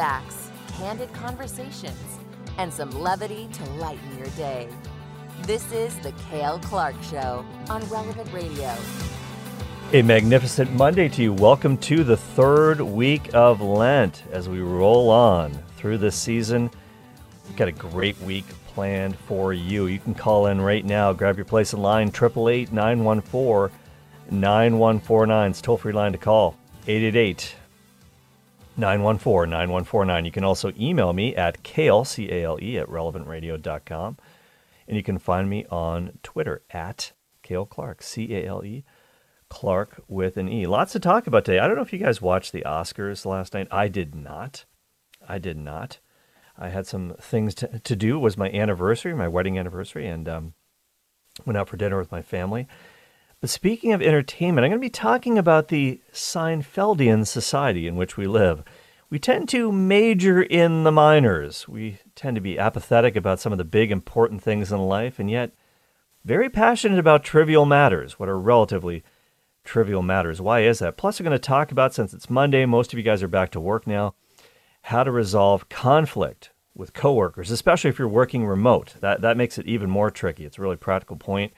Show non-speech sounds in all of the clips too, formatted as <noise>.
facts, candid conversations, and some levity to lighten your day. This is The Cale Clark Show on Relevant Radio. A magnificent Monday to you. Welcome to the third week of Lent as we roll on through this season. We've got a great week planned for you. You can call in right now, grab your place in line, 888 914 9149. It's toll free line to call, 888 914 9149. You can also email me at cale, C A L E, at relevantradio.com. And you can find me on Twitter at Cale Clark, C A L E, Clark with an E. Lots to talk about today. I don't know if you guys watched the Oscars last night. I did not. I did not. I had some things to, to do. It was my anniversary, my wedding anniversary, and um, went out for dinner with my family. But speaking of entertainment, I'm going to be talking about the Seinfeldian society in which we live. We tend to major in the minors. We tend to be apathetic about some of the big important things in life, and yet very passionate about trivial matters, what are relatively trivial matters. Why is that? Plus, we're going to talk about, since it's Monday, most of you guys are back to work now, how to resolve conflict with coworkers, especially if you're working remote. That, that makes it even more tricky. It's a really practical point.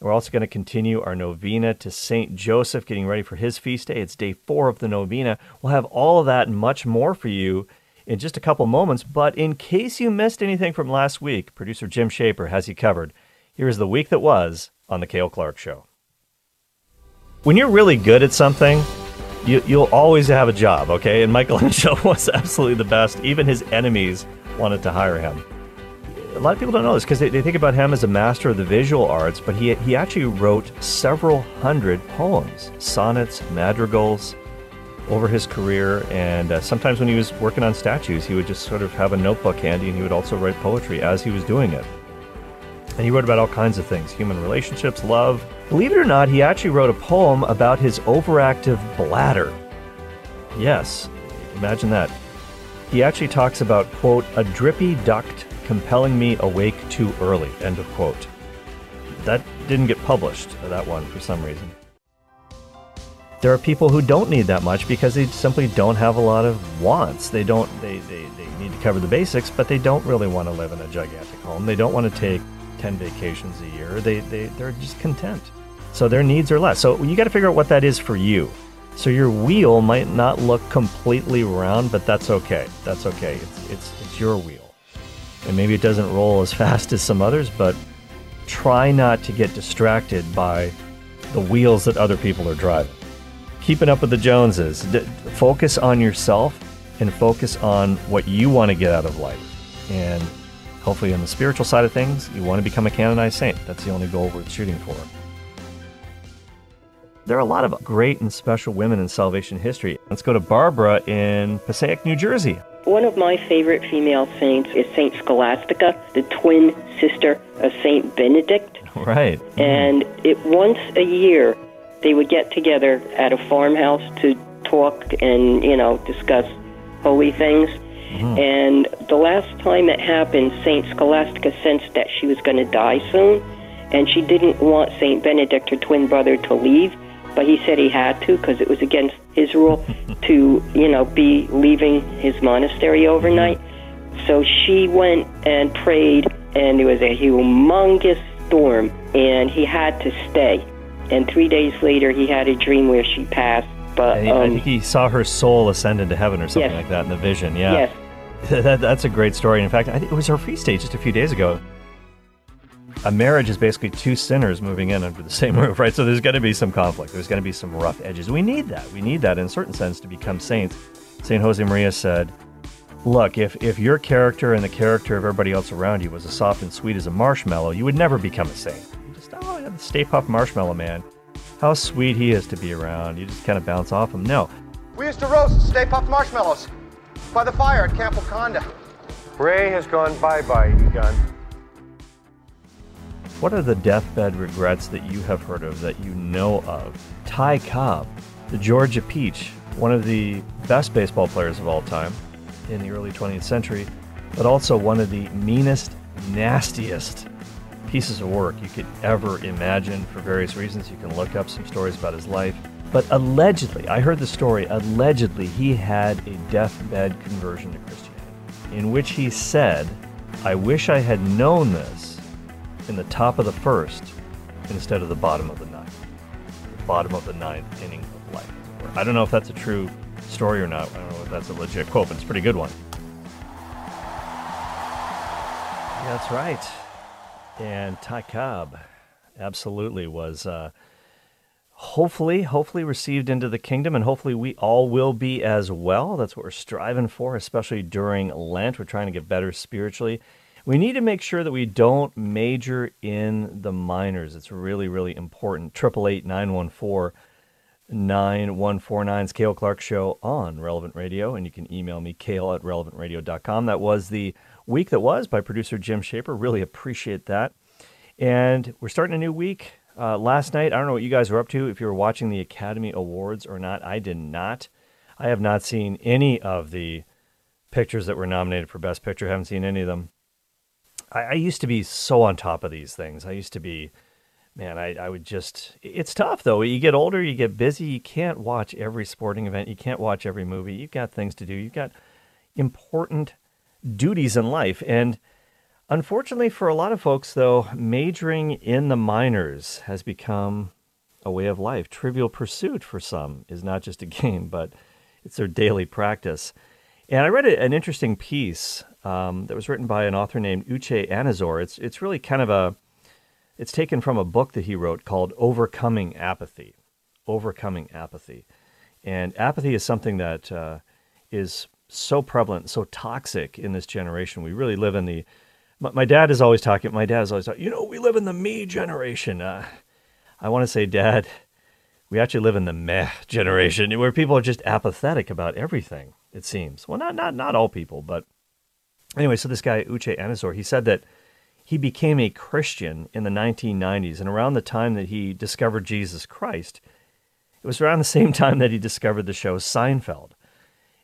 We're also going to continue our novena to St. Joseph, getting ready for his feast day. It's day four of the novena. We'll have all of that and much more for you in just a couple moments. But in case you missed anything from last week, producer Jim Shaper has you covered. Here's the week that was on The Cale Clark Show. When you're really good at something, you, will always have a job, okay? And Michelangelo <laughs> was absolutely the best. Even his enemies wanted to hire him a lot of people don't know this because they, they think about him as a master of the visual arts, but he, he actually wrote several hundred poems, sonnets, madrigals over his career. And uh, sometimes when he was working on statues, he would just sort of have a notebook handy and he would also write poetry as he was doing it. And he wrote about all kinds of things human relationships, love. Believe it or not, he actually wrote a poem about his overactive bladder. Yes, imagine that. He actually talks about, quote, a drippy duct compelling me awake too early, end of quote. That didn't get published, that one, for some reason. There are people who don't need that much because they simply don't have a lot of wants. They don't they, they, they need to cover the basics, but they don't really want to live in a gigantic home. They don't want to take 10 vacations a year. They, they, they're just content. So their needs are less. So you got to figure out what that is for you. So your wheel might not look completely round, but that's okay. That's okay. It's, it's, it's your wheel and maybe it doesn't roll as <laughs> fast as some others, but try not to get distracted by the wheels that other people are driving. Keeping up with the Joneses. D- focus on yourself and focus on what you want to get out of life. And hopefully, on the spiritual side of things, you want to become a canonized saint. That's the only goal worth shooting for. There are a lot of great and special women in salvation history. Let's go to Barbara in Passaic, New Jersey. One of my favorite female saints is Saint Scholastica, the twin sister of Saint Benedict. <laughs> Right. And it once a year they would get together at a farmhouse to talk and, you know, discuss holy things. Mm-hmm. And the last time it happened, Saint Scholastica sensed that she was going to die soon, and she didn't want Saint Benedict, her twin brother, to leave but he said he had to because it was against his rule to, you know, be leaving his monastery overnight. So she went and prayed, and there was a humongous storm, and he had to stay. And three days later, he had a dream where she passed. But um, I think he saw her soul ascend into heaven or something yes. like that in the vision. Yeah, yes. <laughs> that, that's a great story. In fact, I think it was her feast day just a few days ago a marriage is basically two sinners moving in under the same <laughs> roof, right? So there's going to be some conflict. There's going to be some rough edges. We need that. We need that in a certain sense to become saints. St. Josemaria said, Look, if, if your character and the character of everybody else around you was as soft and sweet as a marshmallow, you would never become a saint. You just, oh, yeah, the Stay Puft Marshmallow Man. How sweet he is to be around. You just kind of bounce off him. No. We used to roast Stay Puft marshmallows by the fire at Camp Waconda. Ray has gone bye bye, Egon. What are the deathbed regrets that you have heard of that you know of? Ty Cobb, the Georgia Peach, one of the best baseball players of all time in the early 20th century, but also one of the meanest, nastiest pieces of work you could ever imagine for various reasons. You can look up some stories about his life. But allegedly, I heard the story, allegedly, he had a deathbed conversion to Christianity, in which he said, I wish I had known this in the top of the first instead of the bottom of the ninth. The bottom of the ninth inning of life. I don't know if that's a true story or not. I don't know if that's a legit quote, but it's a pretty good one. Yeah, that's right. And Ty Cobb absolutely was uh, hopefully, hopefully received into the kingdom, and hopefully we all will be as well. That's what we're striving for, especially during Lent. We're trying to get better spiritually. We need to make sure that we don't major in the minors. It's really, really important. Triple eight nine one four nine one four nine's Cale Clark Show on Relevant Radio, and you can email me, cale at relevantradio.com. That was the week that was by producer Jim Shaper. Really appreciate that. And we're starting a new week. Uh, last night, I don't know what you guys were up to, if you were watching the Academy Awards or not. I did not. I have not seen any of the pictures that were nominated for Best Picture. I haven't seen any of them. I, I used to be so on top of these things. I used to be, man, I, I would just, it's tough though. You get older, you get busy. You can't watch every sporting event. You can't watch every movie. You've got things to do. You've got important duties in life. And unfortunately, for a lot of folks, though, majoring in the minors has become a way of life. Trivial pursuit for some is not just a <laughs> game, but it's their daily practice. And I read an interesting piece um, that was written by an author named Uche Anizor. It's it's really kind of a it's taken from a book that he wrote called Overcoming Apathy. Overcoming Apathy, and apathy is something that uh, is so prevalent, so toxic in this generation. We really live in the. My, my dad is always talking. My dad is always talking. You know, we live in the me generation. Uh, I want to say, Dad, we actually live in the meh generation, where people are just apathetic about everything. It seems. Well, not not not all people, but anyway. So this guy Uche Anizor, he said that he became a Christian in the 1990s, and around the time that he discovered Jesus Christ, it was around the same <laughs> time that he discovered the show Seinfeld.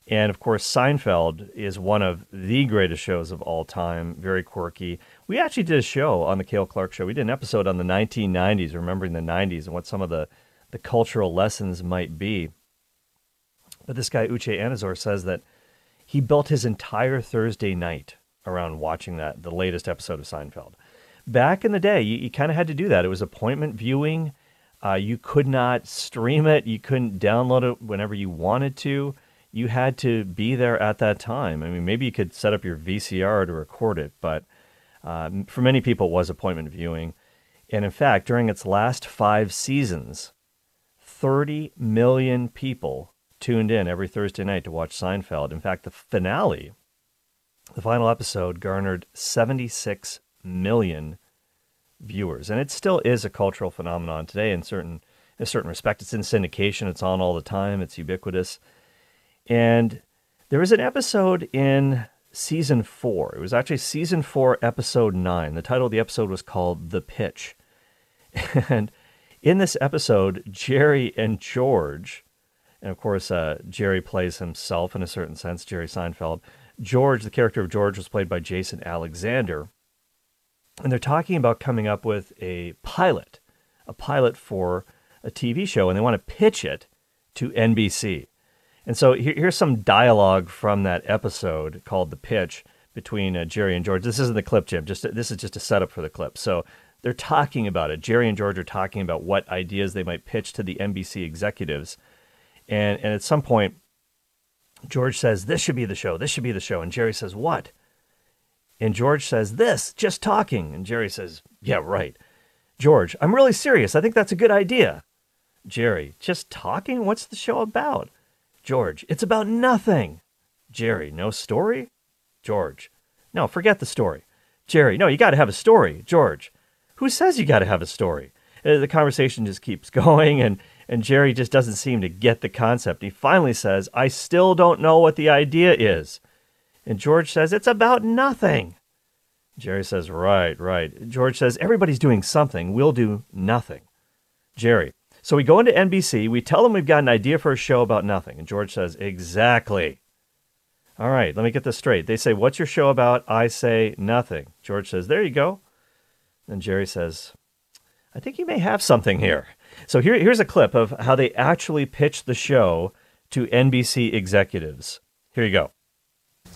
And of course, Seinfeld is one of the greatest shows of all time, very quirky. We actually did a show on the Cale Clark Show. We did an episode on the 1990s, remembering the 90s and what some of the, the cultural lessons might be. But this guy, Uche Anizor, says that he built his entire Thursday night around watching that, the latest episode of Seinfeld. Back in the day, you, you kind of had to do that. It was appointment viewing. Uh, you could not stream it, you couldn't download it whenever you wanted to you had to be there at that time. I mean, maybe you could set up your VCR to record it, but uh, for many people, it was appointment viewing. And in fact, during its last five seasons, 30 million people tuned in every Thursday night to watch Seinfeld. In fact, the finale, the final episode, garnered 76 million viewers. And it still is a cultural phenomenon today in certain in a certain respect. It's in syndication, it's on all the time, it's ubiquitous. And there was an episode in season four. It was actually season four, episode nine. The title of the episode was called The Pitch. <laughs> And in this episode, Jerry and George, and of course, uh, Jerry plays himself in a certain sense, Jerry Seinfeld. George, the character of George, was played by Jason Alexander. And they're talking about coming up with a pilot, a pilot for a TV show, and they want to pitch it to NBC. And so here, here's some dialogue from that episode called "The Pitch" between uh, Jerry and George. This isn't the clip, Jim. Just this is just a setup for the clip. So they're talking about it. Jerry and George are talking about what ideas they might pitch to the NBC executives, and and at some point, George says, "This should be the show. This should be the show." And Jerry says, "What?" And George says, "This, just talking." And Jerry says, "Yeah, right." George, I'm really serious. I think that's a good idea. Jerry, just talking? What's the show about? George, it's about nothing. Jerry, no story? George, no, forget the story. Jerry, no, you got to have a story. George, who says you got to have a story? Uh, the conversation just keeps <laughs> going, and, and Jerry just doesn't seem to get the concept. He finally says, I still don't know what the idea is. And George says, It's about nothing. Jerry says, Right, right. George says, Everybody's doing something. We'll do nothing. Jerry, so we go into NBC, we tell them we've got an idea for a show about nothing. And George says, Exactly. All right, let me get this straight. They say, What's your show about? I say, Nothing. George says, There you go. And Jerry says, I think you may have something here. So here, here's a clip of how they actually pitched the show to NBC executives. Here you go.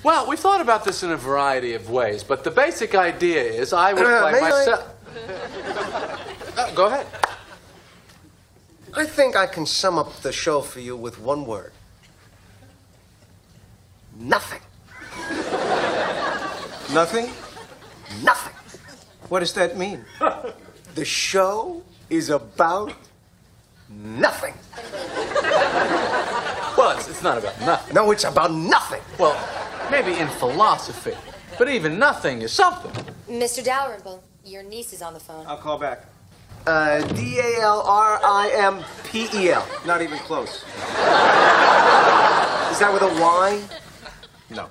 Well, we've thought about this in a variety of ways, but the basic idea is I would Uh, play may I- myself. Uh, go ahead. I think I can sum up the show for you with one word nothing. Nothing? Nothing. What does that mean? The show is about nothing. Well, it's, it's not about nothing. No, it's about nothing. Well, maybe in philosophy, but even nothing is something. Mr. Dalrymple, your niece is on the phone. I'll call back. Uh, D A L R I M P E L. Not even close. Is that with a Y? No.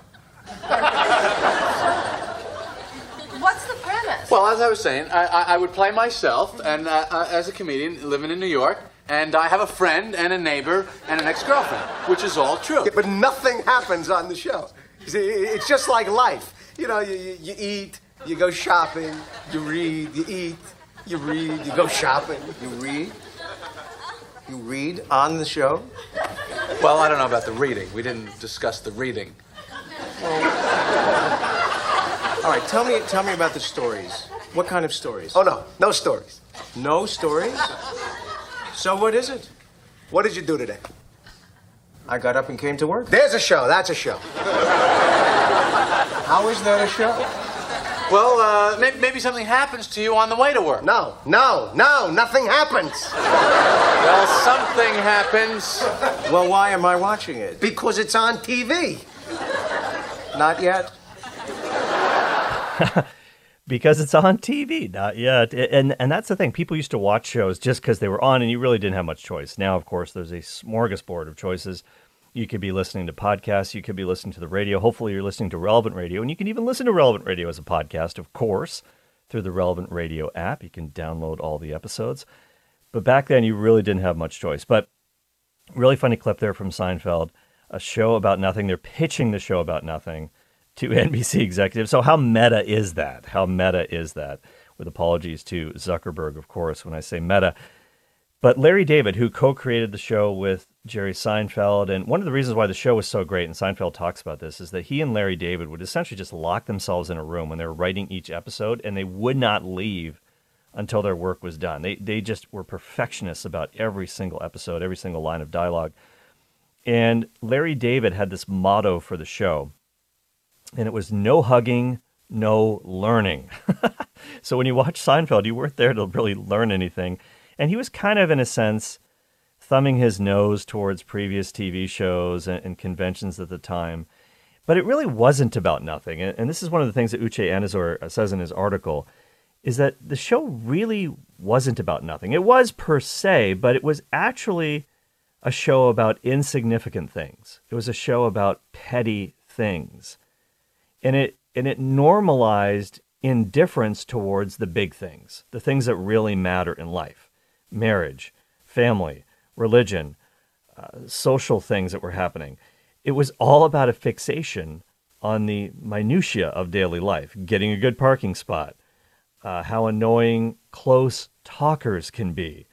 What's the premise? Well, as I was saying, I, I, I would play myself, and uh, uh, as a comedian living in New York, and I have a friend and a neighbor and an ex-girlfriend, which is all true. Yeah, but nothing happens on the show. See, It's just like life. You know, you, you, you eat, you go shopping, you read, you eat, you read, you go shopping. You read? You read on the show? Well, I don't know about the reading. We didn't discuss the reading. All right, tell me tell me about the stories. What kind of stories? Oh, no, no stories. No stories? So what is it? What did you do today? I got up and came to work. There's a show, that's a show. <laughs> How is that a show? Well, uh, maybe, maybe something happens to you on the way to work. No, no, no, nothing happens. Well, something happens. Well, why am I watching it? Because it's on TV. Not yet. <laughs> because it's on TV, not yet. And and that's the thing. People used to watch shows just because they were on, and you really didn't have much choice. Now, of course, there's a smorgasbord of choices. You could be listening to podcasts. You could be listening to the radio. Hopefully, you're listening to Relevant Radio, and you can even listen to Relevant Radio as a podcast, of course, through the Relevant Radio app. You can download all the episodes. But back then, you really didn't have much choice. But really funny clip there from Seinfeld, a show about nothing. They're pitching the show about nothing to <laughs> NBC executives. So how meta is that? How meta is that? With apologies to Zuckerberg, of course, when I say meta. But Larry David, who co-created the show with Jerry Seinfeld, and one of the reasons why the show was so great, and Seinfeld talks about this, is that he and Larry David would essentially just lock themselves in a room when they were writing each episode, and they would not leave until their work was done. They they just were perfectionists about every single episode, every single line of dialogue. And Larry David had this motto for the show, and it was no hugging, no learning. <laughs> so when you watch Seinfeld, you weren't there to really learn anything. And he was kind of, in a sense, thumbing his nose towards previous TV shows and, and conventions at the time. But it really wasn't about nothing. And, and this is one of the things that Uche Anizor says in his article, is that the show really wasn't about nothing. It was per se, but it was actually a show about insignificant things. It was a show about petty things. And it and it normalized indifference towards the big things, the things that really matter in life. Marriage, family, religion, uh, social things that were happening. It was all about a fixation on the minutia of daily life, getting a good parking spot, uh, how annoying close talkers can be,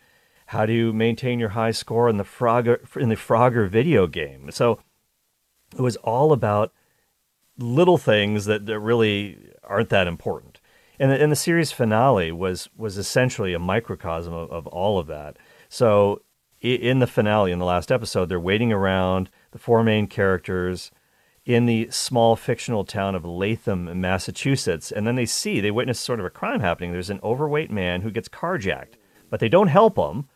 how do you maintain your high score in the Frogger in the Frogger video game. So it was all about little things that, that really aren't that important. And the, and the series finale was was essentially a microcosm of, of all of that. So in the finale, in the last episode, they're waiting around the four main characters in the small fictional town of Latham, Massachusetts, and then they see they witness sort of a crime happening. There's an overweight man who gets carjacked, but they don't help him.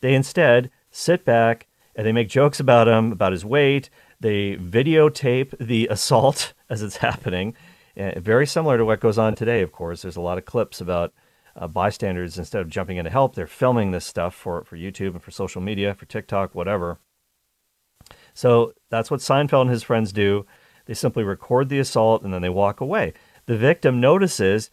They instead sit back and they make jokes about him, about his weight. They videotape the <laughs> assault as it's happening. Uh, very similar to what goes on today, of course. There's a lot of clips about uh, bystanders, instead of jumping in to help, they're filming this stuff for, for YouTube and for social media, for TikTok, whatever. So that's what Seinfeld and his friends do. They simply record the assault and then they walk away. The victim notices,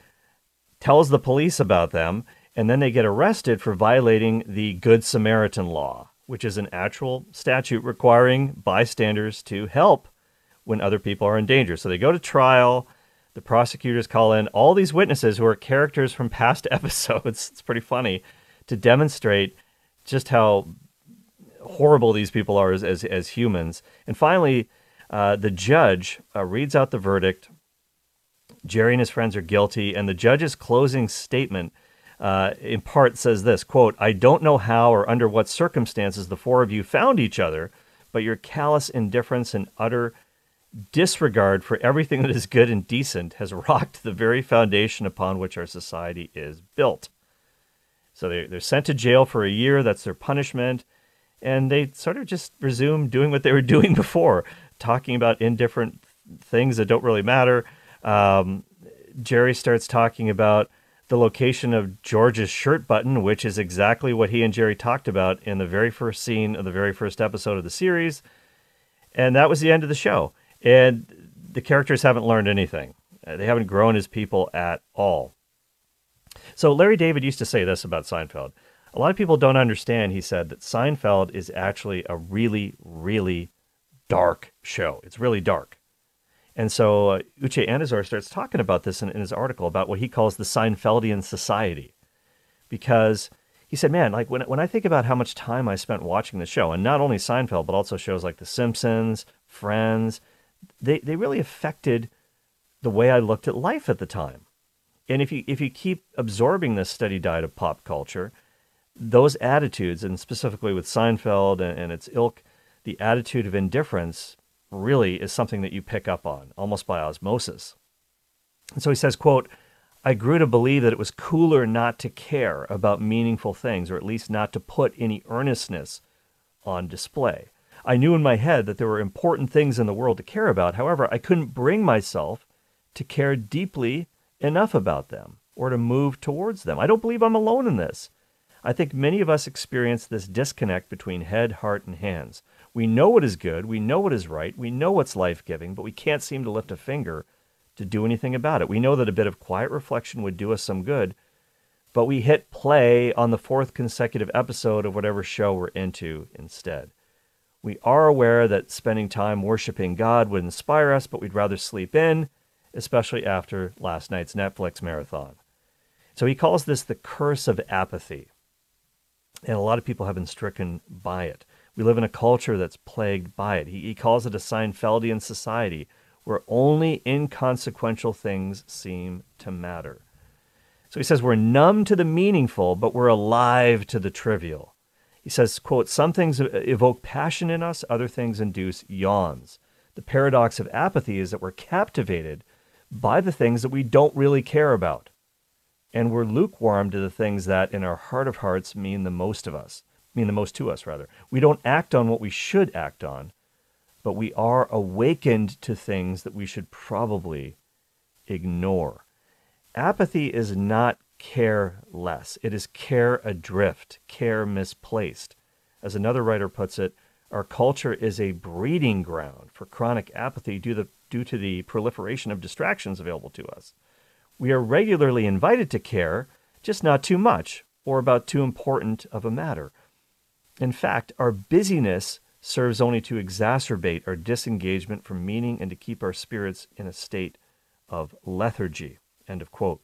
tells the police about them, and then they get arrested for violating the Good Samaritan law, which is an actual statute requiring bystanders to help when other people are in danger. So they go to trial. The prosecutors call in all these witnesses who are characters from past <laughs> episodes. It's pretty funny to demonstrate just how horrible these people are as, as, as humans. And finally, uh, the judge uh, reads out the verdict. Jerry and his friends are guilty, and the judge's closing statement uh, in part says this quote i don't know how or under what circumstances the four of you found each other but your callous indifference and utter disregard for everything that is good and decent has rocked the very foundation upon which our society is built. So they, they're sent to jail for a year that's their punishment and they sort of just resume doing what they were <laughs> doing before talking about indifferent things that don't really matter. Um, jerry starts talking about the location of George's shirt button, which is exactly what he and Jerry talked about in the very first scene of the very first episode of the series. And that was the end of the show. And the characters haven't learned anything, uh, they haven't grown as people at all. So, Larry David used to say this about Seinfeld. A lot of people don't understand, he said, that Seinfeld is actually a really, really dark show. It's really dark. And so uh, Uche Anizor starts talking about this in, in his article about what he calls the Seinfeldian society. Because he said, man, like when, when I think about how much time I spent watching the show, and not only Seinfeld, but also shows like The Simpsons, Friends, they, they really affected the way I looked at life at the time. And if you, if you keep absorbing this steady diet of pop culture, those attitudes, and specifically with Seinfeld and, and its ilk, the attitude of indifference really is something that you pick up on almost by osmosis. And so he says, quote, I grew to believe that it was cooler not to care about meaningful things, or at least not to put any earnestness on display. I knew in my head that there were important things in the world to care about. However, I couldn't bring myself to care deeply enough about them or to move towards them. I don't believe I'm alone in this. I think many of us experience this disconnect between head, heart, and hands. We know what is good, we know what is right, we know what's life giving, but we can't seem to lift a finger to do anything about it. We know that a bit of quiet reflection would do us some good, but we hit play on the fourth consecutive episode of whatever show we're into instead. We are aware that spending time worshiping God would inspire us, but we'd rather sleep in, especially after last night's Netflix marathon. So he calls this the curse of apathy. And a lot of people have been stricken by it. We live in a culture that's plagued by it. He, he calls it a Seinfeldian society where only inconsequential things seem to matter. So he says we're numb to the meaningful, but we're alive to the trivial. He says, quote, some things evoke passion in us, other things induce yawns. The paradox of apathy is that we're captivated by the things that we don't really care about. And we're lukewarm to the things that, in our heart of hearts, mean the most of us mean the most to us, rather. We don't act on what we should act on, but we are awakened to things that we should probably ignore. Apathy is not care less, it is care adrift, care misplaced. As another writer puts it, our culture is a breeding ground for chronic apathy due, the, due to the proliferation of distractions available to us. We are regularly invited to care, just not too much or about too important of a matter. In fact, our busyness serves only to exacerbate our disengagement from meaning and to keep our spirits in a state of lethargy. End of quote.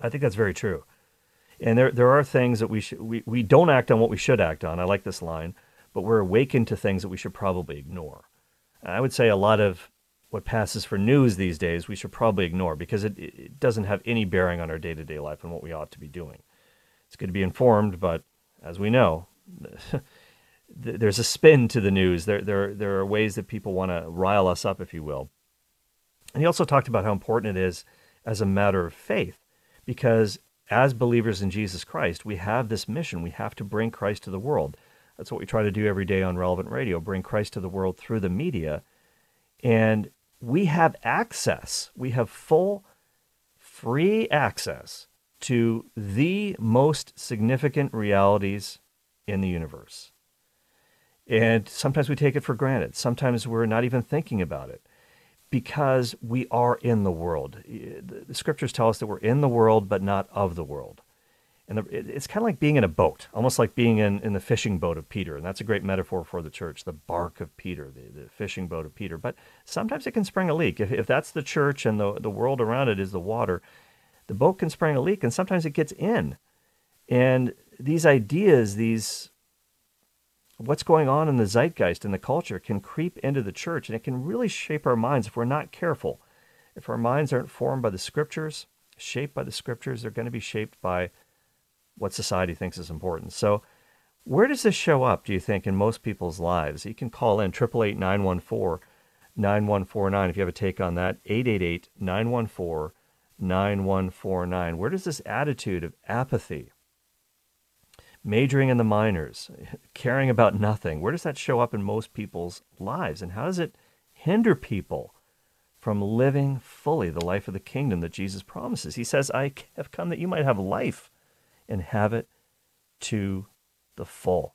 I think that's very true. And there, there are things that we, we, we don't act on what we should act on. I like this line, but we're awakened to things that we should probably ignore. I would say a lot of what passes for news these days we should probably ignore because it, it doesn't have any bearing on our day to day life and what we ought to be doing. It's good to be informed, but as we know, <laughs> there's a spin to the news. There, there, there are ways that people want to rile us up, if you will. And he also talked about how important it is as a matter of faith, because as believers in Jesus Christ, we have this mission. We have to bring Christ to the world. That's what we try to do every day on Relevant Radio bring Christ to the world through the media. And we have access, we have full, free access to the most significant realities in the universe. And sometimes we take it for granted. Sometimes we're not even thinking about it because we are in the world. Eh, the scriptures tell us that we're in the world, but not of the world. And it's kind of like being in a boat, almost like being in, in the fishing boat of Peter. And that's a great metaphor for the church, the bark of Peter, the, the fishing boat of Peter. But sometimes it can spring a leak. If, if that's the church and the, the world around it is the water, the boat can spring a leak, and sometimes it gets in. And these ideas, these what's going on in the zeitgeist and the culture can creep into the church and it can really shape our minds if we're not careful. If our minds aren't formed by the scriptures, shaped by the scriptures, they're going to be shaped by what society thinks is important. So, where does this show up, do you think, in most people's lives? You can call in 888 914 9149 if you have a take on that. 888 914 9149. Where does this attitude of apathy, majoring in the minors, caring about nothing, where does that show up in most people's lives? And how does it hinder people from living fully the life of the kingdom that Jesus promises? He says, I have come that you might have life and have it to the full.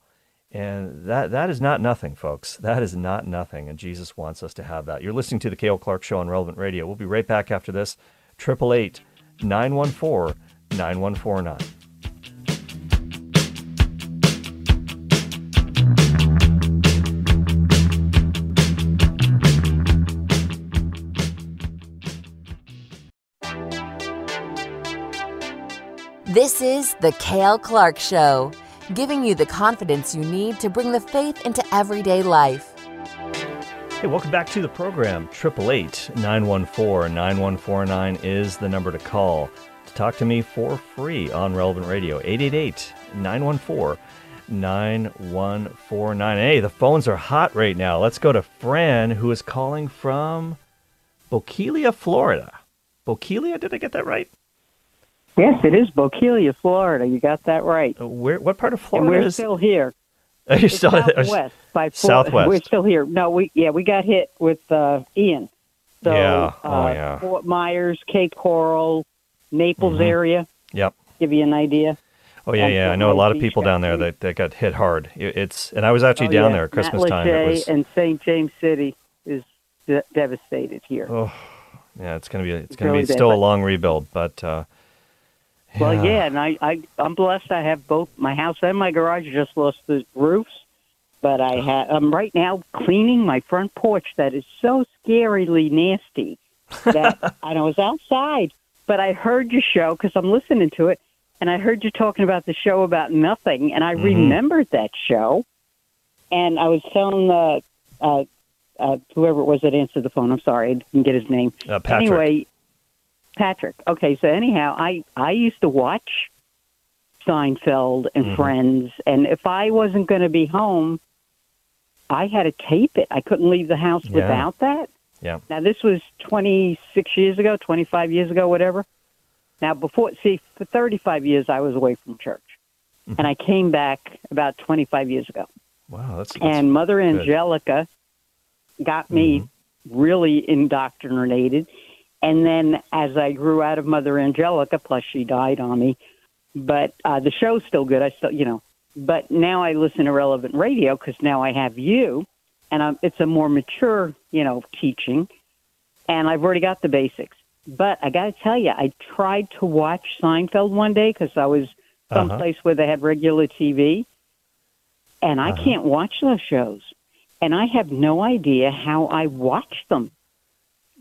And that, that is not nothing, folks. That is not nothing. And Jesus wants us to have that. You're listening to the Cale Clark Show on Relevant Radio. We'll be right back after this. 888 914 9149. This is The Cale Clark Show, giving you the confidence you need to bring the faith into everyday life. Hey, welcome back to the program. 888 914 9149 is the number to call to talk to me for free on Relevant Radio. 888 914 9149. Hey, the phones are hot right now. Let's go to Fran, who is calling from Bokeelia, Florida. Bokeelia, did I get that right? Yes, it is Bokeelia, Florida. You got that right. Uh, where? What part of Florida? And Florida we're is? still here. <laughs> Are you It's still southwest by <laughs> Flo- Southwest. We're still here. No, we yeah we got hit with uh, Ian. So Yeah. Oh, uh, yeah. Fort Myers, Cape Coral, Naples Mhm. area. Yep. Give you an idea. Oh yeah, And yeah. I know a lot of people down there that, that got hit hard. It's and I was actually Oh, down yeah. there at Christmas Matt time. It was and St. James City is de- devastated here. oh yeah, it's gonna be it's It's gonna really be bad, still a long rebuild, but uh, Well, yeah, and I, I I'm blessed. I have both my house and my garage. Just lost the roofs, but I ha I'm right now cleaning my front porch. That is so scarily nasty. That and <laughs> I was outside, but I heard your show because I'm listening to it, and I heard you talking about the show about nothing, and I Mhm. remembered that show, and I was telling the. uh, uh, whoever it was that answered the phone. I'm sorry, I didn't get his name. Uh, Patrick. Anyway, Patrick. Okay, so anyhow, I I used to watch Seinfeld and Mhm. Friends, and if I wasn't going to be home, I had to tape it. I couldn't leave the house Yeah. without that. yeah, Now this was 26 years ago, 25 years ago, whatever. Now before, see, for 35 years I was away from church, Mm-hmm. and I came back about 25 years ago. wow, that's, that's And Mother good. Angelica got me Mm-hmm. really indoctrinated. And then as I grew out of Mother Angelica, plus she died on me, but uh, the show's still good. I still, you know, but now I listen to relevant radio because now I have you, and I'm, it's a more mature, you know, teaching, and I've already got the basics. But I got to tell you, I tried to watch Seinfeld one day because I was Uh-huh. where they had regular TV, and I Uh-huh. can't watch those shows, and I have no idea how I watch them.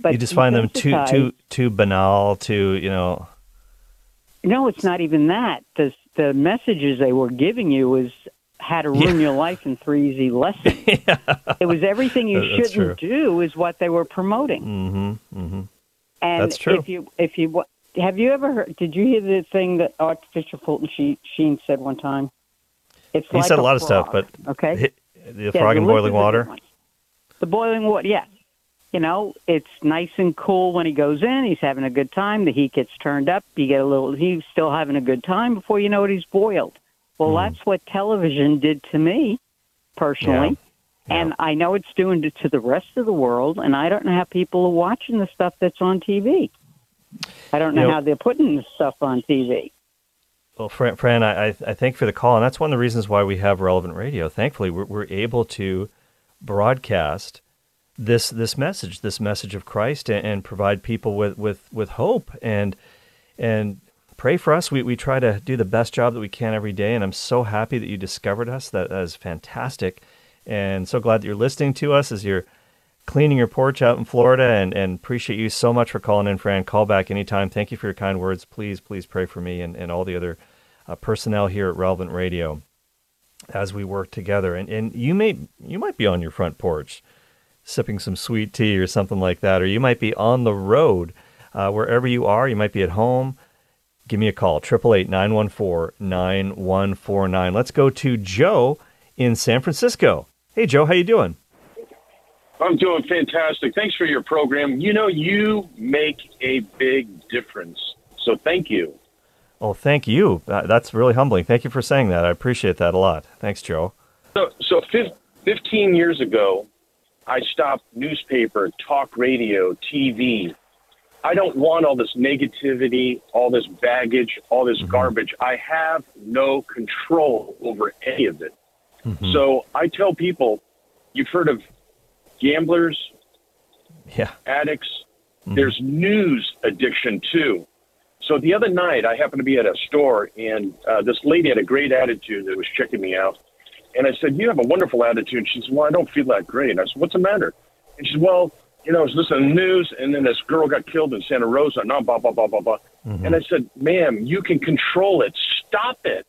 But you just find them too too too banal, too you know. No, it's not even that. The the messages they were giving you was how to ruin your life in three easy lessons. <laughs> It was everything you that's shouldn't do is what they were promoting. Mm-hmm. Mm-hmm. And That's true. if you if you have you ever heard? Did you hear the thing that Archbishop Fulton Sheen, said one time? It's He like said a lot of stuff, but okay, the Yeah, frog in boiling a water. The boiling water, yes. You know, it's nice and cool when he goes in. He's having a good time. The heat gets turned up. You get a little. He's still having a good time before you know it. He's boiled. Well, Hmm. that's what television did to me, personally. And I know it's doing it to the rest of the world. And I don't know how people are watching the stuff that's on TV. I don't know You know- how they're putting the stuff on TV. Well, Fran, Fran I, I I thank you for the call, and that's one of the reasons why we have relevant radio. Thankfully, we're, we're able to broadcast this this message, this message of Christ, and, and provide people with, with, with hope and and pray for us. We we try to do the best job that we can every day, and I'm so happy that you discovered us. That, that is fantastic, and so glad that you're listening to us as you're cleaning your porch out in Florida, and, and appreciate you so much for calling in, Fran. Call back anytime. Thank you for your kind words. Please, please pray for me and, and all the other uh, personnel here at Relevant Radio as we work together. And, and you may you might be on your front porch sipping some sweet tea or something like that, or you might be on the road uh, wherever you are. You might be at home. Give me a call, 888-914-9149. Let's go to Joe in San Francisco. Hey, Joe, how you doing? I'm doing fantastic. Thanks for your program. You know, you make a big difference. So thank you. Oh, thank you. That's really humbling. Thank you for saying that. I appreciate that a lot. Thanks, Joe. So, so 15 years ago, I stopped newspaper, talk radio, TV. I don't want all this negativity, all this baggage, all this mm-hmm. garbage. I have no control over any of it. Mm-hmm. So I tell people, you've heard of gamblers, yeah, addicts. Mm-hmm. There's news addiction too. So the other night, I happened to be at a store, and uh, this lady had a great attitude that was checking me out. And I said, "You have a wonderful attitude." She said, "Well, I don't feel that great." I said, "What's the matter?" And she said, "Well, you know, I was listening to the news, and then this girl got killed in Santa Rosa, and blah blah blah blah blah." Mm-hmm. And I said, "Ma'am, you can control it. Stop it.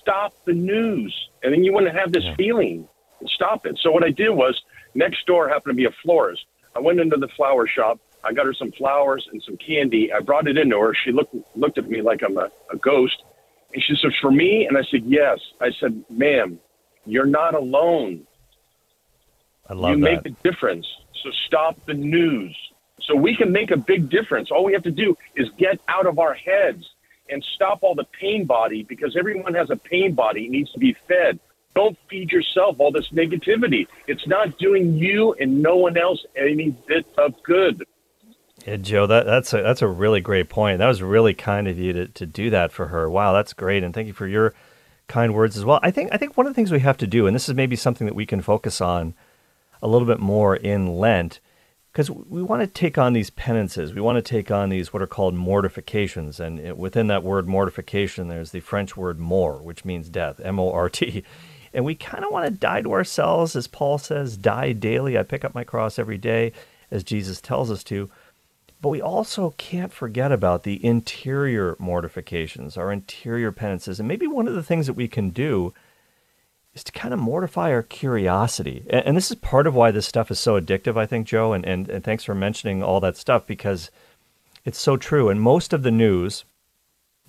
Stop the news, and then you wouldn't have this yeah. feeling. Stop it." So what I did was, next door happened to be a florist. I went into the flower shop. I got her some flowers and some candy. I brought it into her. She looked looked at me like I'm a, a ghost, and she said, "For me?" And I said, "Yes." I said, "Ma'am, you're not alone. I love you that. make a difference. So stop the news. So we can make a big difference. All we have to do is get out of our heads and stop all the pain body because everyone has a pain body. It needs to be fed. Don't feed yourself all this negativity. It's not doing you and no one else any bit of good. Yeah, Joe, that, that's a that's a really great point. That was really kind of you to, to do that for her. Wow, that's great, and thank you for your kind words as well. I think I think one of the things we have to do, and this is maybe something that we can focus on a little bit more in Lent, because we want to take on these penances. We want to take on these what are called mortifications, and within that word mortification, there's the French word mort, which means death, M-O-R-T. <laughs> And we kind of want to die to ourselves, as Paul says, die daily. I pick up my cross every day, as Jesus tells us to. But we also can't forget about the interior mortifications, our interior penances. And maybe one of the things that we can do is to kind of mortify our curiosity. And, and, this is part of why this stuff is so addictive, I think, Joe. And, and, and thanks for mentioning all that stuff because it's so true. And most of the news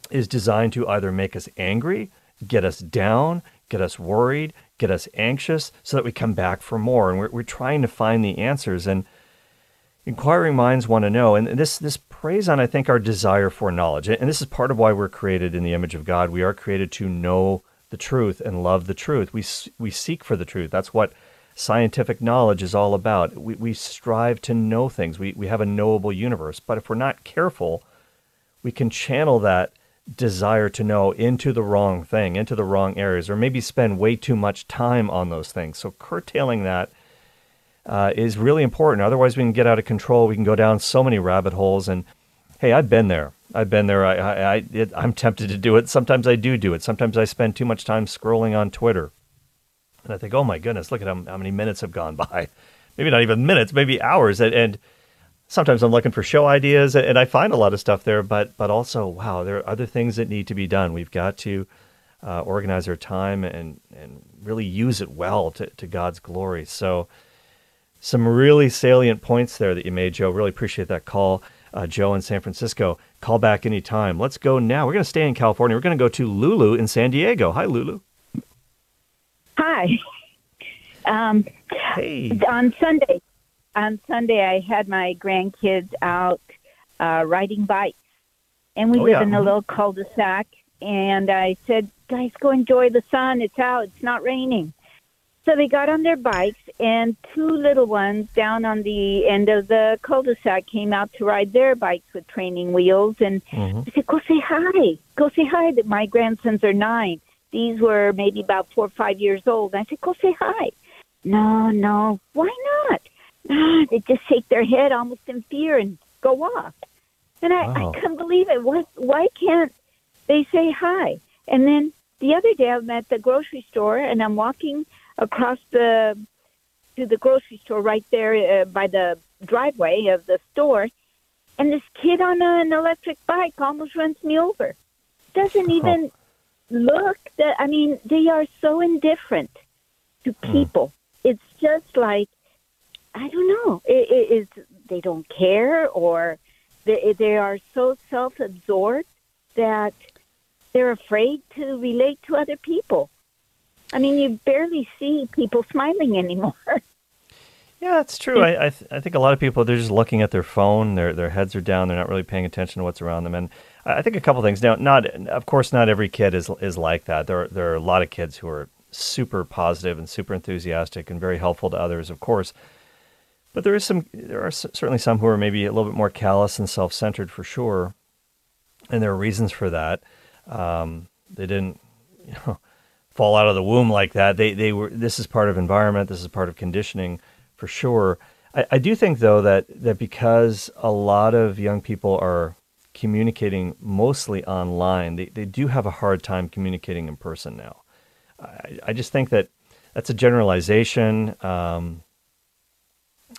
is designed to either make us angry, get us down, get us worried, get us anxious, so that we come back for more. And we're, we're trying to find the answers. And Inquiring minds want to know, and this this preys on, I think, our desire for knowledge. And this is part of why we're created in the image of God. We are created to know the truth and love the truth. We we seek for the truth. That's what scientific knowledge is all about. We we strive to know things. We we have a knowable universe. But if we're not careful, we can channel that desire to know into the wrong thing, into the wrong areas, or maybe spend way too much time on those things. So curtailing that uh, is really important. Otherwise, we can get out of control. We can go down so many rabbit holes. And hey, I've been there. I've been there. I, I, I it, I'm tempted to do it. Sometimes I do do it. Sometimes I spend too much time scrolling on Twitter, and I think, oh my goodness, look at how, how many minutes have gone <laughs> by. Maybe not even minutes, maybe hours. And, and sometimes I'm looking for show ideas, and I find a lot of stuff there. But but also, wow, there are other things that need to be done. We've got to uh, organize our time and and really use it well to, to God's glory. So some really salient points there that you made, Joe. Really appreciate that call, uh, Joe in San Francisco. Call back anytime. Let's go now. We're going to stay in California. We're going to go to Lulu in San Diego. Hi, Lulu. Hi. <laughs> Um, hey. On Sunday, on Sunday, I had my grandkids out uh, riding bikes, and we oh, live yeah. in a mm-hmm. little cul-de-sac. And I said, "Guys, go enjoy the sun. It's out. It's not raining." So they got on their bikes, and two little ones down on the end of the cul-de-sac came out to ride their bikes with training wheels. And mm-hmm. I said, "Go say hi. Go say hi." My grandsons are nine. These were maybe about four or five years old. And I said, "Go say hi." No, no. Why not? Ah, they just shake their head almost in fear and go off. And I, Wow. I couldn't believe it. What? Why can't they say hi? And then the other day, I'm at the grocery store and I'm walking across the to the grocery store right there uh, by the driveway of the store, and this kid on an electric bike almost runs me over. Doesn't even look that I mean they are so indifferent to people. It's just like I don't know. It, it is they don't care or they they are so self-absorbed that they're afraid to relate to other people. I mean, you barely see people smiling anymore. <laughs> Yeah, that's true. I I, th- I think a lot of people they're just looking at their phone. Their their heads are down. They're not really paying attention to what's around them. And I think a couple things. Now, not of course, not every kid is is like that. There are, there are a lot of kids who are super positive and super enthusiastic and very helpful to others, of course. But there is some there are certainly some who are maybe a little bit more callous and self centered for sure, and there are reasons for that. Um, they didn't, <laughs> you know, fall out of the womb like that. They they were. This is part of environment. This is part of conditioning for sure. I, I do think though that that because a lot of young people are communicating mostly online, they, they do have a hard time communicating in person now. I, I just think that that's a generalization. Um,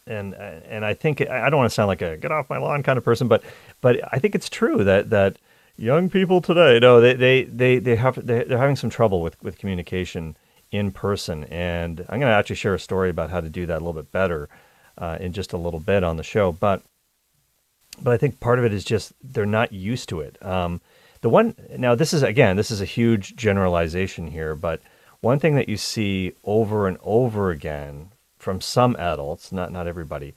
and and I think I don't want to sound like a get off my lawn kind of person, but but I think it's true that that young people today, no, they they they, they have they, they're having some trouble with with communication in person, and I'm going to actually share a story about how to do that a little bit better uh, in just a little bit on the show, but but I think part of it is just they're not used to it. Um, the one now, this is again, this is a huge generalization here, but one thing that you see over and over again from some adults, not not everybody,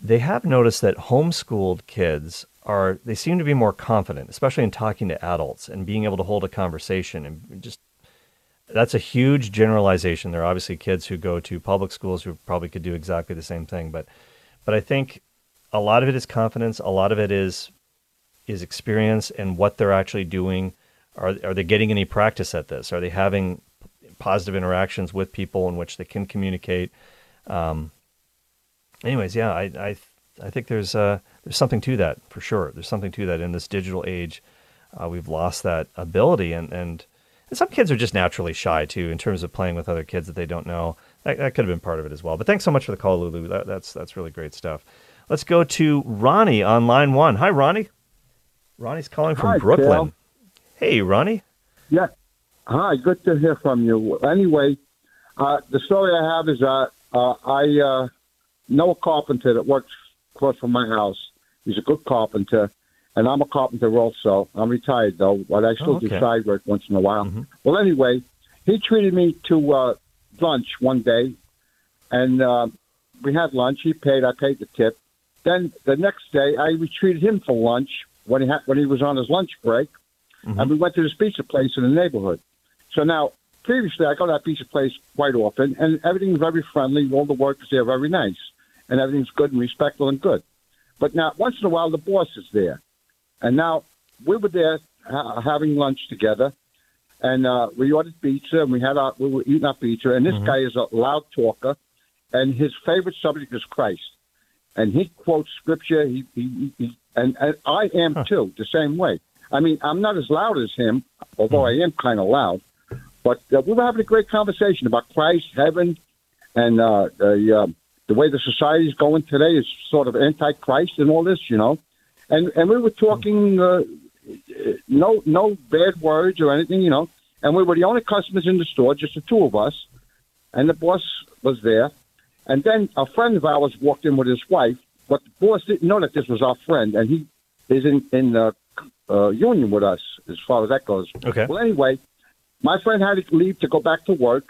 they have noticed that homeschooled kids are they seem to be more confident, especially in talking to adults and being able to hold a conversation and just that's a huge generalization. There are obviously kids who go to public schools who probably could do exactly the same thing, but but I think a lot of it is confidence. A lot of it is is experience and what they're actually doing. Are are they getting any practice at this? Are they having positive interactions with people in which they can communicate? Um, anyways, yeah, I I I think there's uh there's something to that for sure. There's something to that in this digital age. Uh, we've lost that ability, and, and and some kids are just naturally shy too in terms of playing with other kids that they don't know. That, that could have been part of it as well. But thanks so much for the call, Lulu. That, that's that's really great stuff. Let's go to Ronnie on line one. Hi, Ronnie. Ronnie's calling from Hi, Brooklyn. Cal. Hey, Ronnie. Yeah. Hi, good to hear from you. Anyway, uh, the story I have is that uh, I uh, know a carpenter that works close from my house. He's a good carpenter, and I'm a carpenter also. I'm retired though, but I still Oh, do side work once in a while. Well, anyway, he treated me to uh, lunch one day, and uh, we had lunch. He paid. I paid the tip. Then the next day, I treated him for lunch when he had, when he was on his lunch break, and we went to this pizza place in the neighborhood. So now, previously, I go to that pizza place quite often, and everything's very friendly. All the workers there are very nice, and everything's good and respectful and good. But now, once in a while, the boss is there, and now we were there ha- having lunch together, and uh, we ordered pizza, and we had our, we were eating our pizza, and this guy is a loud talker, and his favorite subject is Christ, and he quotes scripture. He, he, he and, and I am too, the same way. I mean, I'm not as loud as him, although I am kind of loud. But uh, we were having a great conversation about Christ, heaven, and uh, the uh, the way the society is going today is sort of anti-Christ and all this, you know. And and we were talking, uh, no no bad words or anything, you know. And we were the only customers in the store, just the two of us. And the boss was there. And then a friend of ours walked in with his wife, but the boss didn't know that this was our friend, and he is in in uh, uh, union with us as far as that goes. Okay. Well, anyway, my friend had to leave to go back to work,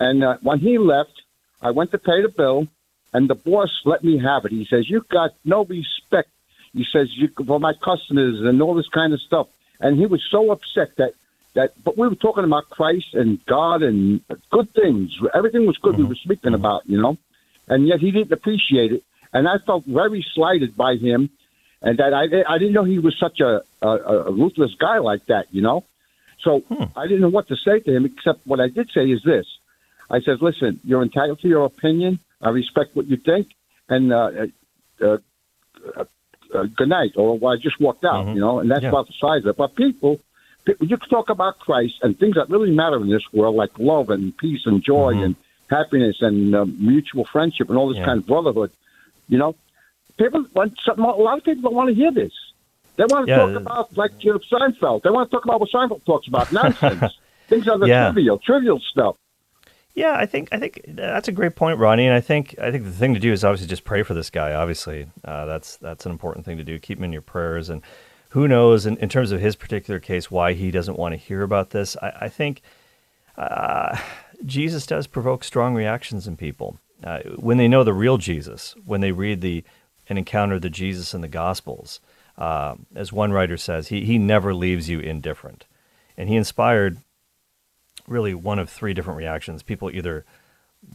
and uh, when he left, I went to pay the bill, and the boss let me have it. He says, "You got no respect." He says, "You for my customers and all this kind of stuff," and he was so upset that. That, but we were talking about Christ and God and good things. Everything was good. We were speaking mm-hmm. about, you know, and yet he didn't appreciate it. And I felt very slighted by him, and that I I didn't know he was such a a, a ruthless guy like that, you know. So hmm. I didn't know what to say to him, except what I did say is this: I said, "Listen, you're entitled to your opinion. I respect what you think, and uh, uh, uh, uh, good night." Or well, I just walked out, you know, and that's Yeah. about the size of it. But people, people, you can talk about Christ and things that really matter in this world, like love and peace and joy and happiness and uh, mutual friendship and all this Yeah. kind of brotherhood. You know, people want something. A lot of people don't want to hear this. They want to Yeah. talk about like you know, Seinfeld. They want to talk about what Seinfeld talks about nonsense. <laughs> Things are the trivial, trivial stuff. Yeah, I think I think that's a great point, Ronnie. And I think I think the thing to do is obviously just pray for this guy. Obviously, uh, that's that's an important thing to do. Keep him in your prayers. And who knows, in, in terms of his particular case, why he doesn't want to hear about this. I, I think uh, Jesus does provoke strong reactions in people uh, when they know the real Jesus. When they read the and encounter the Jesus in the Gospels, uh, as one writer says, he he never leaves you indifferent, and he inspired really one of three different reactions. People either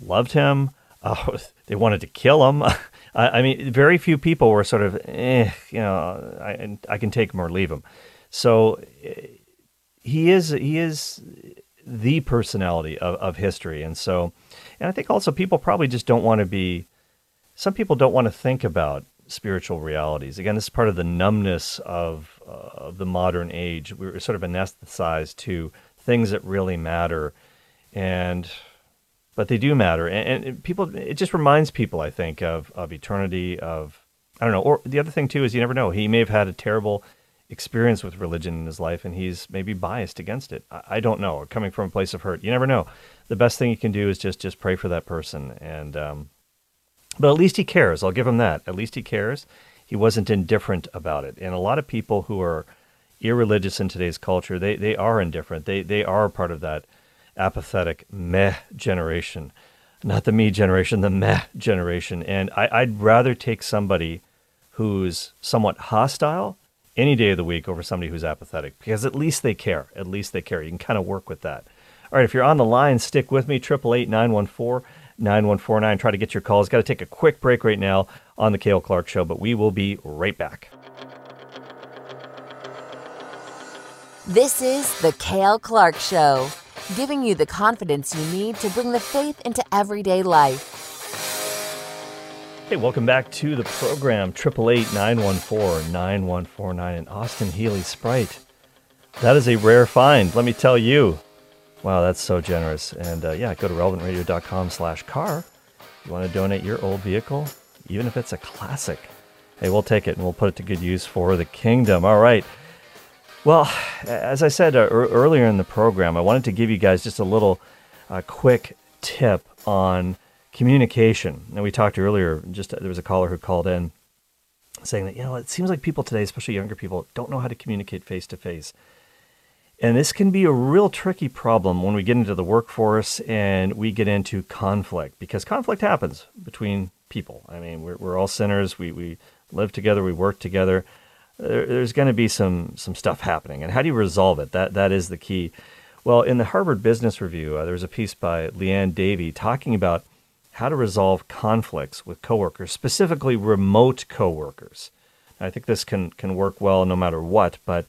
loved him, <laughs> uh, they wanted to kill him. <laughs> I, I mean, very few people were sort of, eh, you know, I, I can take him or leave him. So eh, he is he is the personality of, of history, and so, and I think also people probably just don't want to be. Some people don't want to think about spiritual realities. Again, this is part of the numbness of uh, of the modern age. We're sort of anesthetized to things that really matter, and but they do matter. And, and people, it just reminds people, I think, of of eternity. Of I don't know. Or the other thing too is you never know. He may have had a terrible experience with religion in his life, and he's maybe biased against it. I, I don't know. Coming from a place of hurt, you never know. The best thing you can do is just just pray for that person, and um, but at least he cares. I'll give him that. At least he cares. He wasn't indifferent about it. And a lot of people who are irreligious in today's culture, they, they are indifferent. They they are part of that apathetic meh generation. Not the me generation, the meh generation. And I, I'd rather take somebody who's somewhat hostile any day of the week over somebody who's apathetic because at least they care. At least they care. You can kind of work with that. All right, if you're on the line, stick with me. 888 914 9149. Try to get your calls. Got to take a quick break right now on the Cale Clark Show, but we will be right back. This is The Cale Clark Show, giving you the confidence you need to bring the faith into everyday life. Hey, welcome back to the program. 888 914 9149 and Austin Healey Sprite. That is a rare find, let me tell you. Wow, that's so generous. And uh, yeah, go to relevantradio.com slash car. You want to donate your old vehicle, even if it's a classic. Hey, we'll take it and we'll put it to good use for the kingdom. All right. Well, as I said uh, earlier in the program, I wanted to give you guys just a little uh, quick tip on communication. And we talked earlier, just there was a caller who called in saying that, you know, it seems like people today, especially younger people, don't know how to communicate face to face. And this can be a real tricky problem when we get into the workforce and we get into conflict because conflict happens between people. I mean, we're, we're all sinners. We, we live together, we work together. There, there's going to be some, some stuff happening. And how do you resolve it? That, that is the key. Well, in the Harvard Business Review, uh, there was a piece by Liane Davey talking about how to resolve conflicts with coworkers, specifically remote coworkers. I think this can, can work well no matter what, but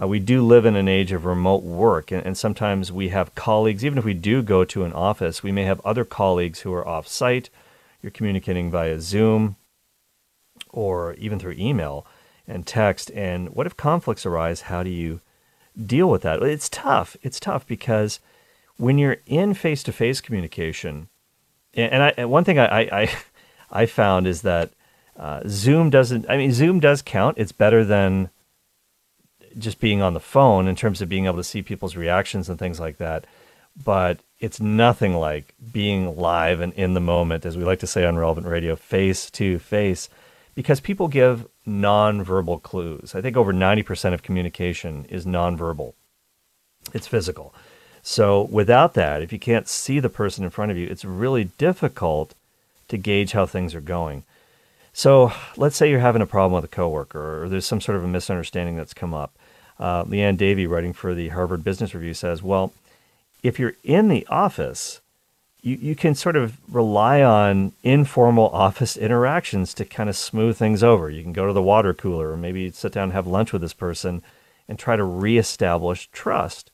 uh, we do live in an age of remote work, and, and sometimes we have colleagues, even if we do go to an office, we may have other colleagues who are off site. You're communicating via Zoom or even through email and text. And what if conflicts arise? How do you deal with that? It's tough. It's tough because when you're in face to face communication, and, I, and one thing I, I, <laughs> I found is that uh, Zoom doesn't, I mean, Zoom does count. It's better than just being on the phone in terms of being able to see people's reactions and things like that. But it's nothing like being live and in the moment, as we like to say on Relevant Radio, face to face, because people give nonverbal clues. I think over 90% of communication is nonverbal, it's physical. So without that, if you can't see the person in front of you, it's really difficult to gauge how things are going. So let's say you're having a problem with a coworker, or there's some sort of a misunderstanding that's come up. Uh, Liane Davey, writing for the Harvard Business Review, says, "Well, if you're in the office, you, you can sort of rely on informal office interactions to kind of smooth things over. You can go to the water cooler, or maybe sit down and have lunch with this person, and try to reestablish trust."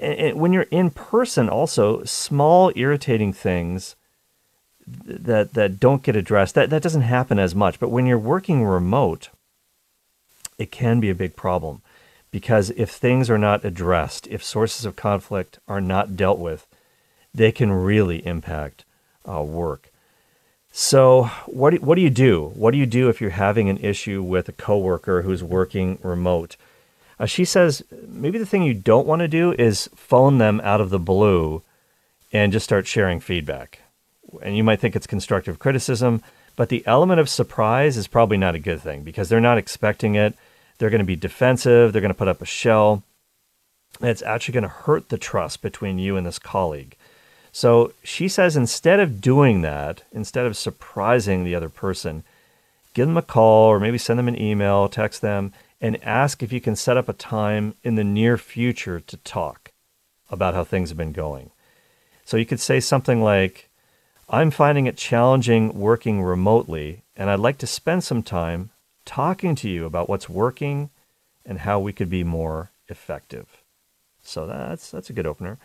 And when you're in person, also small irritating things that that don't get addressed that that doesn't happen as much but when you're working remote it can be a big problem because if things are not addressed if sources of conflict are not dealt with they can really impact uh, work So, what do, what do you do? What do you do if you're having an issue with a coworker who's working remote? Uh, she says maybe the thing you don't want to do is phone them out of the blue and just start sharing feedback. And you might think it's constructive criticism, but the element of surprise is probably not a good thing because they're not expecting it. They're going to be defensive, they're going to put up a shell. It's actually going to hurt the trust between you and this colleague. So she says instead of doing that, instead of surprising the other person, give them a call or maybe send them an email, text them, and ask if you can set up a time in the near future to talk about how things have been going. So you could say something like, I'm finding it challenging working remotely, and I'd like to spend some time talking to you about what's working and how we could be more effective. So that's that's a good opener.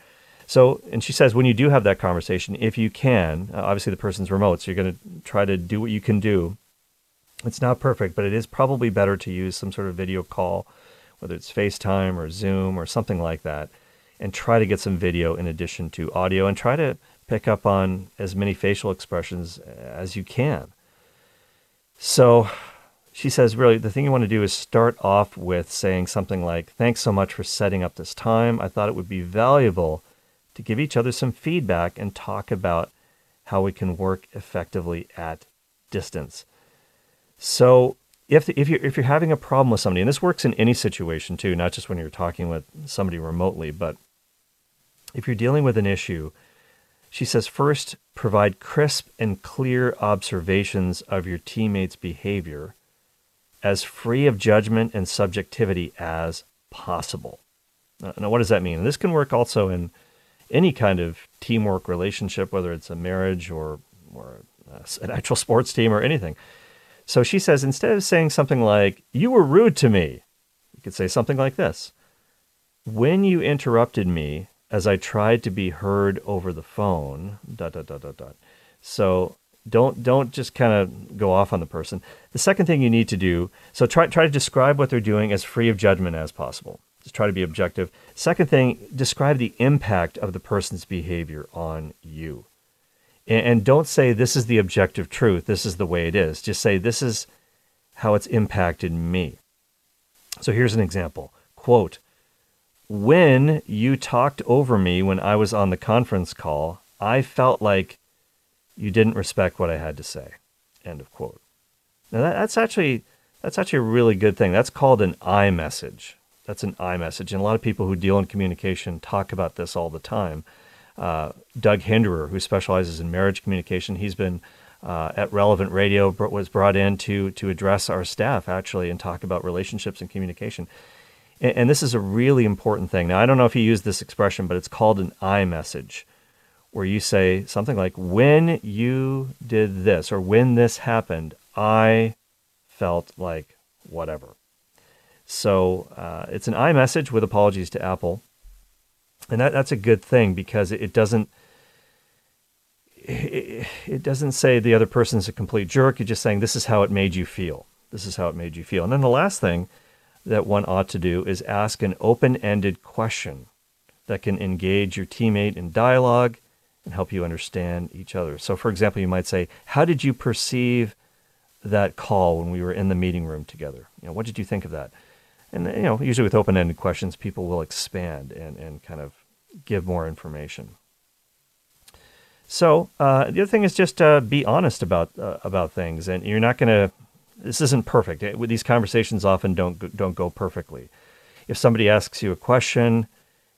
So, and she says, when you do have that conversation, if you can, uh, obviously the person's remote, so you're going to try to do what you can do. It's not perfect, but it is probably better to use some sort of video call, whether it's FaceTime or Zoom or something like that, and try to get some video in addition to audio and try to pick up on as many facial expressions as you can. So, she says, really, the thing you want to do is start off with saying something like, Thanks so much for setting up this time. I thought it would be valuable to give each other some feedback and talk about how we can work effectively at distance. So, if, if, you're, if you're having a problem with somebody, and this works in any situation too, not just when you're talking with somebody remotely, but if you're dealing with an issue, she says first, provide crisp and clear observations of your teammates' behavior as free of judgment and subjectivity as possible. Now, what does that mean? And this can work also in any kind of teamwork relationship, whether it's a marriage or, or an actual sports team or anything. So she says, instead of saying something like, You were rude to me, you could say something like this When you interrupted me as I tried to be heard over the phone, dot, dot, dot, dot, dot. So don't don't just kind of go off on the person. The second thing you need to do, so try try to describe what they're doing as free of judgment as possible. Just try to be objective. Second thing, describe the impact of the person's behavior on you. And, and don't say this is the objective truth, this is the way it is. Just say this is how it's impacted me. So here's an example. Quote, when you talked over me when I was on the conference call, I felt like you didn't respect what I had to say. End of quote. Now that, that's actually that's actually a really good thing. That's called an I message. That's an I message. And a lot of people who deal in communication talk about this all the time. Uh, Doug Hinderer, who specializes in marriage communication, he's been uh, at Relevant Radio, was brought in to, to address our staff actually and talk about relationships and communication. And, and this is a really important thing. Now, I don't know if you use this expression, but it's called an I message, where you say something like, When you did this or when this happened, I felt like whatever. So uh, it's an iMessage with apologies to Apple, and that, that's a good thing because it, it doesn't it, it, doesn't say the other person's a complete jerk. You're just saying this is how it made you feel. This is how it made you feel. And then the last thing that one ought to do is ask an open-ended question that can engage your teammate in dialogue and help you understand each other. So, for example, you might say, "How did you perceive that call when we were in the meeting room together? You know, what did you think of that?" And you know, usually with open-ended questions, people will expand and, and kind of give more information. So uh, the other thing is just uh, be honest about uh, about things, and you're not going to. This isn't perfect. These conversations often don't don't go perfectly. If somebody asks you a question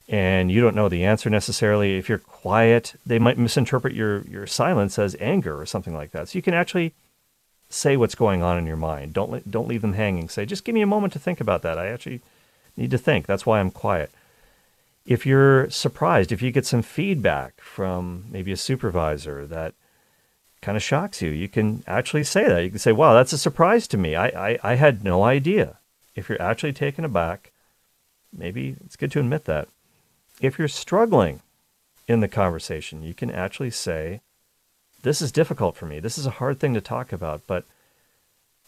and you don't know the answer necessarily, if you're quiet, they might misinterpret your your silence as anger or something like that. So you can actually say what's going on in your mind. Don't don't leave them hanging. Say, just give me a moment to think about that. I actually need to think. That's why I'm quiet. If you're surprised, if you get some feedback from maybe a supervisor that kind of shocks you, you can actually say that. You can say, "Wow, that's a surprise to me. I I, I had no idea." If you're actually taken aback, maybe it's good to admit that. If you're struggling in the conversation, you can actually say, this is difficult for me. This is a hard thing to talk about, but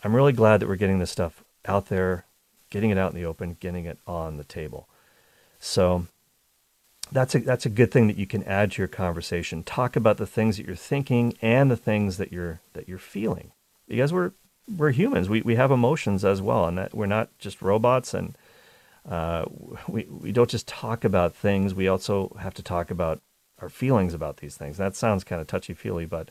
I'm really glad that we're getting this stuff out there, getting it out in the open, getting it on the table. So that's a that's a good thing that you can add to your conversation. Talk about the things that you're thinking and the things that you're that you're feeling. Because we're we're humans. We we have emotions as well, and that we're not just robots. And uh, we we don't just talk about things. We also have to talk about our feelings about these things. That sounds kind of touchy feely, but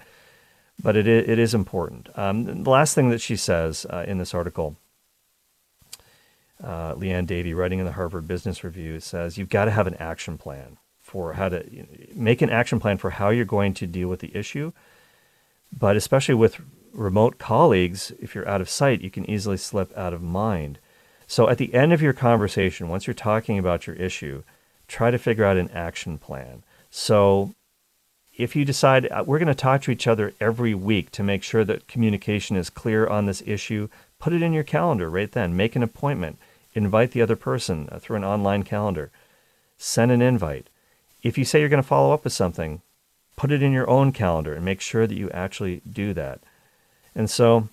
but it is, it is important. Um, the last thing that she says uh, in this article uh, Liane Davey, writing in the Harvard Business Review, says you've got to have an action plan for how to make an action plan for how you're going to deal with the issue. But especially with remote colleagues, if you're out of sight, you can easily slip out of mind. So at the end of your conversation, once you're talking about your issue, try to figure out an action plan. So if you decide uh, we're going to talk to each other every week to make sure that communication is clear on this issue, put it in your calendar right then. Make an appointment invite the other person uh, through an online calendar, send an invite. If you say you're going to follow up with something, put it in your own calendar and make sure that you actually do that. And so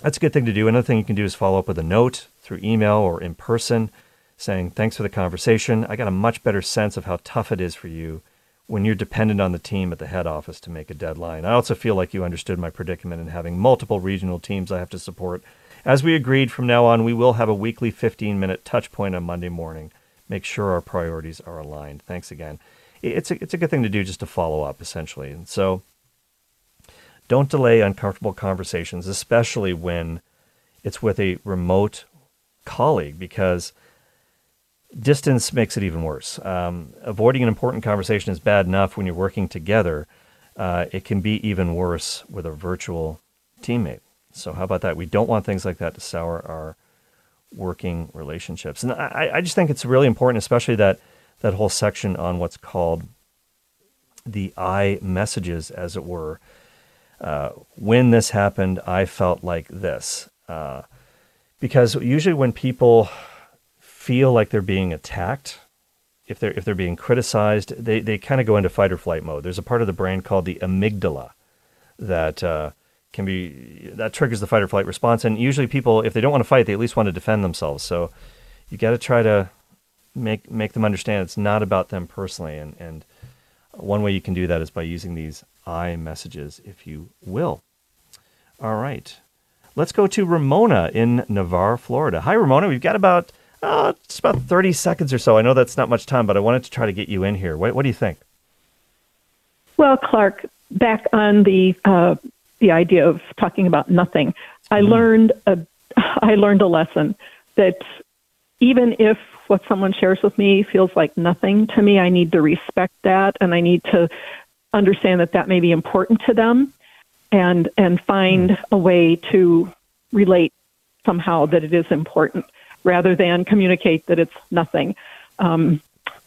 that's a good thing to do. Another thing you can do is follow up with a note through email or in person saying, Thanks for the conversation. I got a much better sense of how tough it is for you when you're dependent on the team at the head office to make a deadline. I also feel like you understood my predicament in having multiple regional teams I have to support as we agreed, from now on, we will have a weekly 15 minute touch point on Monday morning. Make sure our priorities are aligned. Thanks again. It's a, it's a good thing to do just to follow up, essentially. And so don't delay uncomfortable conversations, especially when it's with a remote colleague, because distance makes it even worse. Um, avoiding an important conversation is bad enough when you're working together. Uh, it can be even worse with a virtual teammate. So how about that? We don't want things like that to sour our working relationships. And I, I just think it's really important, especially that that whole section on what's called the I messages, as it were. Uh, when this happened, I felt like this. Uh, because usually when people feel like they're being attacked, if they're if they're being criticized, they, they kind of go into fight or flight mode. There's a part of the brain called the amygdala that uh, can be that triggers the fight or flight response. And usually, people, if they don't want to fight, they at least want to defend themselves. So you got to try to make make them understand it's not about them personally. And and one way you can do that is by using these I messages, if you will. All right, let's go to Ramona in Navarre, Florida. Hi, Ramona. We've got about uh, just about thirty seconds or so. I know that's not much time, but I wanted to try to get you in here. What, what do you think? Well, Clark, back on the uh, the idea of talking about nothing. I mm. learned a I learned a lesson that even if what someone shares with me feels like nothing to me, I need to respect that and I need to understand that that may be important to them and and find mm. a way to relate somehow that it is important rather than communicate that it's nothing. Um,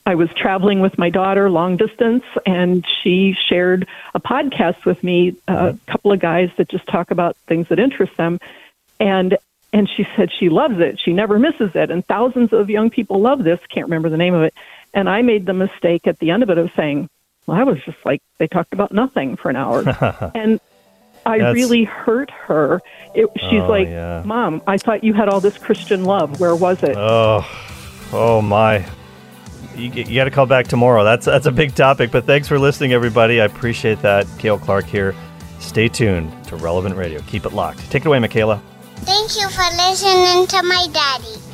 I was traveling with my daughter long distance, and she shared a podcast with me. A couple of guys that just talk about things that interest them, and and she said she loves it. She never misses it, and thousands of young people love this. Can't remember the name of it. And I made the mistake at the end of it of saying, "Well, I was just like they talked about nothing for an hour," <laughs> and I That's... really hurt her. It, she's oh, like, yeah. "Mom, I thought you had all this Christian love. Where was it?" Oh, oh my you, you got to call back tomorrow. That's that's a big topic. But thanks for listening, everybody. I appreciate that. Cale Clark here. Stay tuned to Relevant Radio. Keep it locked. Take it away, Michaela. Thank you for listening to my daddy.